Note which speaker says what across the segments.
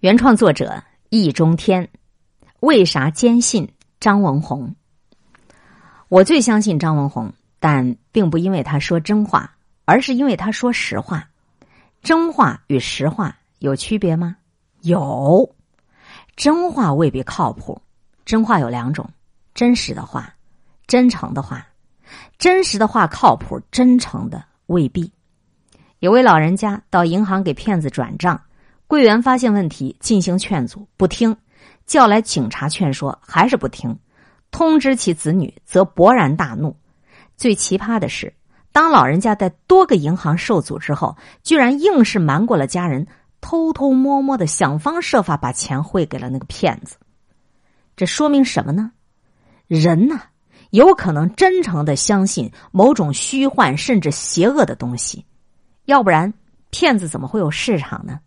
Speaker 1: 原创作者易中天，为啥坚信张文宏？我最相信张文宏，但并不因为他说真话，而是因为他说实话。真话与实话有区别吗？有，真话未必靠谱。真话有两种：真实的话，真诚的话。真实的话靠谱，真诚的未必。有位老人家到银行给骗子转账。柜员发现问题，进行劝阻，不听；叫来警察劝说，还是不听。通知其子女，则勃然大怒。最奇葩的是，当老人家在多个银行受阻之后，居然硬是瞒过了家人，偷偷摸摸的想方设法把钱汇给了那个骗子。这说明什么呢？人呐，有可能真诚的相信某种虚幻甚至邪恶的东西，要不然骗子怎么会有市场呢？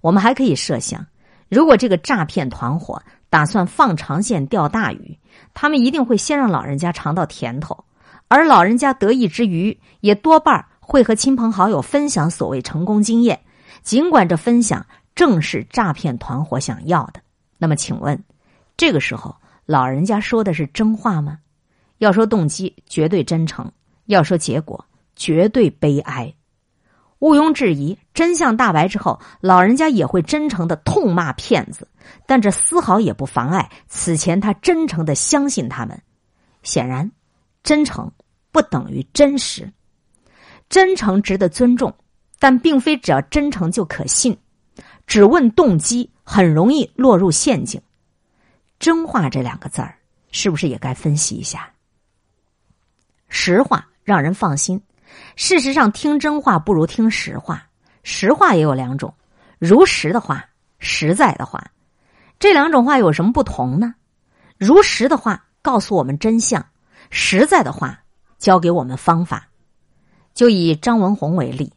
Speaker 1: 我们还可以设想，如果这个诈骗团伙打算放长线钓大鱼，他们一定会先让老人家尝到甜头，而老人家得意之余，也多半会和亲朋好友分享所谓成功经验。尽管这分享正是诈骗团伙想要的。那么，请问，这个时候老人家说的是真话吗？要说动机，绝对真诚；要说结果，绝对悲哀。毋庸置疑，真相大白之后，老人家也会真诚的痛骂骗子，但这丝毫也不妨碍此前他真诚的相信他们。显然，真诚不等于真实，真诚值得尊重，但并非只要真诚就可信。只问动机，很容易落入陷阱。真话这两个字儿，是不是也该分析一下？实话让人放心。事实上，听真话不如听实话。实话也有两种：如实的话，实在的话。这两种话有什么不同呢？如实的话告诉我们真相，实在的话教给我们方法。就以张文宏为例，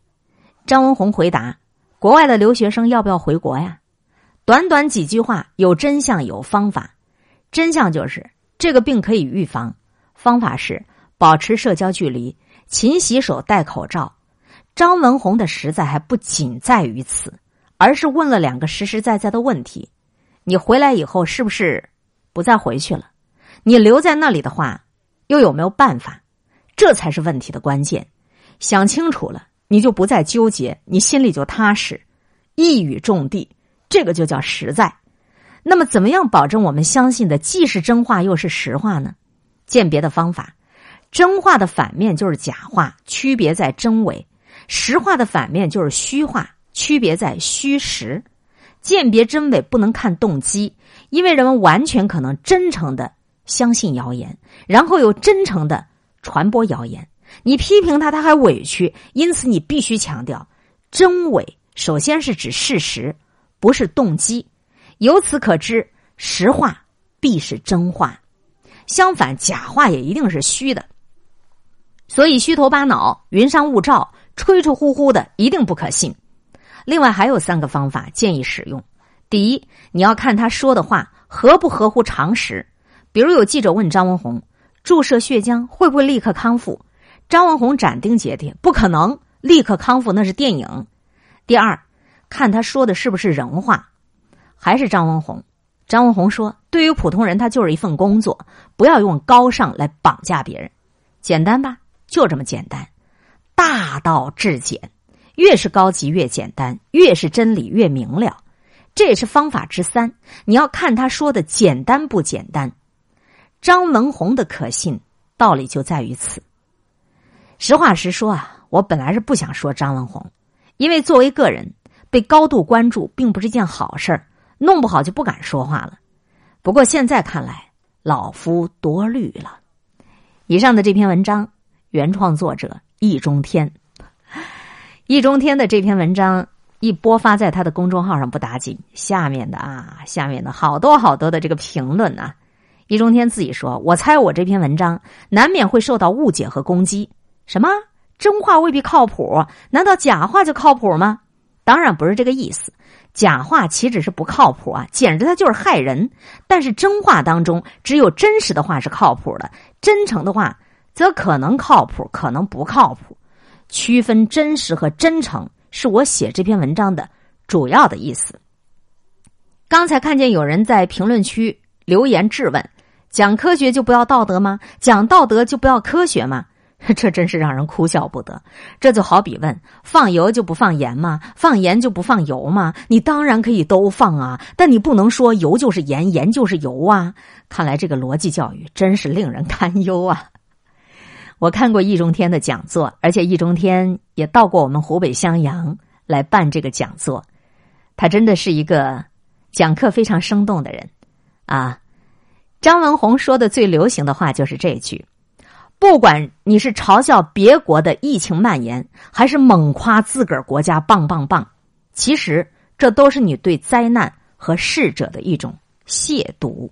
Speaker 1: 张文宏回答：“国外的留学生要不要回国呀？”短短几句话，有真相，有方法。真相就是这个病可以预防，方法是保持社交距离。勤洗手、戴口罩。张文宏的实在还不仅在于此，而是问了两个实实在在的问题：你回来以后是不是不再回去了？你留在那里的话，又有没有办法？这才是问题的关键。想清楚了，你就不再纠结，你心里就踏实，一语中的。这个就叫实在。那么，怎么样保证我们相信的既是真话又是实话呢？鉴别的方法。真话的反面就是假话，区别在真伪；实话的反面就是虚话，区别在虚实。鉴别真伪不能看动机，因为人们完全可能真诚的相信谣言，然后又真诚的传播谣言。你批评他，他还委屈，因此你必须强调真伪。首先是指事实，不是动机。由此可知，实话必是真话，相反，假话也一定是虚的。所以虚头巴脑、云山雾罩、吹吹呼呼的，一定不可信。另外还有三个方法建议使用：第一，你要看他说的话合不合乎常识。比如有记者问张文宏，注射血浆会不会立刻康复？张文宏斩钉截铁：不可能，立刻康复那是电影。第二，看他说的是不是人话。还是张文宏，张文宏说，对于普通人，他就是一份工作，不要用高尚来绑架别人，简单吧？就这么简单，大道至简，越是高级越简单，越是真理越明了。这也是方法之三。你要看他说的简单不简单。张文宏的可信道理就在于此。实话实说啊，我本来是不想说张文宏，因为作为个人被高度关注，并不是一件好事儿，弄不好就不敢说话了。不过现在看来，老夫多虑了。以上的这篇文章。原创作者易中天，易中天的这篇文章一播发在他的公众号上不打紧，下面的啊，下面的好多好多的这个评论啊，易中天自己说：“我猜我这篇文章难免会受到误解和攻击。什么真话未必靠谱？难道假话就靠谱吗？当然不是这个意思。假话岂止是不靠谱啊，简直它就是害人。但是真话当中，只有真实的话是靠谱的，真诚的话。”则可能靠谱，可能不靠谱。区分真实和真诚，是我写这篇文章的主要的意思。刚才看见有人在评论区留言质问：讲科学就不要道德吗？讲道德就不要科学吗？这真是让人哭笑不得。这就好比问：放油就不放盐吗？放盐就不放油吗？你当然可以都放啊，但你不能说油就是盐，盐就是油啊。看来这个逻辑教育真是令人 堪忧啊！我看过易中天的讲座，而且易中天也到过我们湖北襄阳来办这个讲座。他真的是一个讲课非常生动的人啊。张文宏说的最流行的话就是这句。不管你是嘲笑别国的疫情蔓延，还是猛夸自个儿国家棒棒棒，其实这都是你对灾难和逝者的一种亵渎。